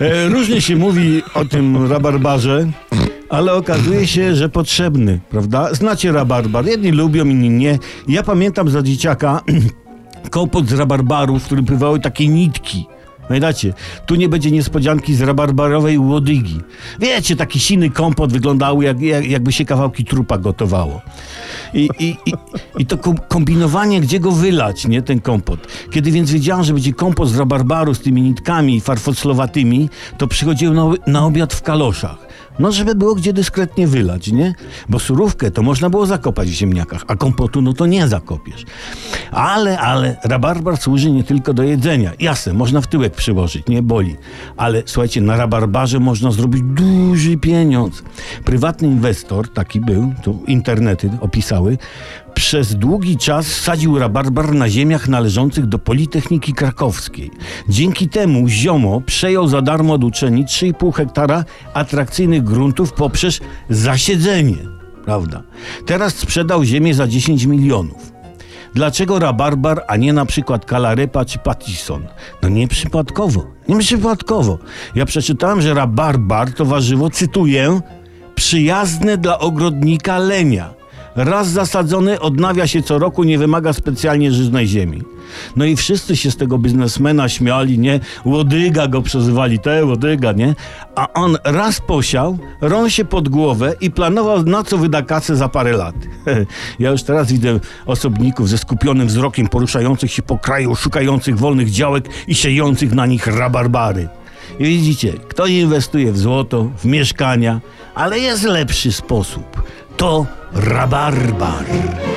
E, różnie się mówi o tym rabarbarze, ale okazuje się, że potrzebny, prawda? Znacie rabarbar, jedni lubią, inni nie. Ja pamiętam za dzieciaka kompot z rabarbaru, w którym pływały takie nitki. Pamiętacie? Tu nie będzie niespodzianki z rabarbarowej łodygi. Wiecie, taki siny kompot wyglądał, jak, jak, jakby się kawałki trupa gotowało. I, i, i, i to kom- kombinowanie, gdzie go wylać, nie, ten kompot. Kiedy więc wiedziałem, że będzie kompot z rabarbaru, z tymi nitkami farfoclowatymi, to przychodziłem na, na obiad w kaloszach. No, żeby było gdzie dyskretnie wylać, nie? Bo surówkę to można było zakopać w ziemniakach, a kompotu no to nie zakopiesz. Ale, ale, rabarbar służy nie tylko do jedzenia. Jasne, można w tyłek przyłożyć, nie boli. Ale słuchajcie, na rabarbarze można zrobić duży pieniądz. Prywatny inwestor, taki był, tu internety opisały, przez długi czas sadził rabarbar na ziemiach należących do Politechniki Krakowskiej. Dzięki temu Ziomo przejął za darmo od uczelni 3,5 hektara atrakcyjnych gruntów poprzez zasiedzenie. Prawda? Teraz sprzedał ziemię za 10 milionów. Dlaczego rabarbar, a nie na przykład kalarypa czy pattison? No nie przypadkowo. Nie przypadkowo. Ja przeczytałem, że rabarbar to warzywo, cytuję, przyjazne dla ogrodnika lenia. Raz zasadzony, odnawia się co roku, nie wymaga specjalnie żyznej ziemi. No i wszyscy się z tego biznesmena śmiali, nie? Łodyga go przezywali, te łodyga, nie? A on raz posiał, rął się pod głowę i planował, na co wyda kasę za parę lat. Ja już teraz widzę osobników ze skupionym wzrokiem poruszających się po kraju, szukających wolnych działek i siejących na nich rabarbary. I widzicie, kto inwestuje w złoto, w mieszkania, ale jest lepszy sposób. To rabarbar.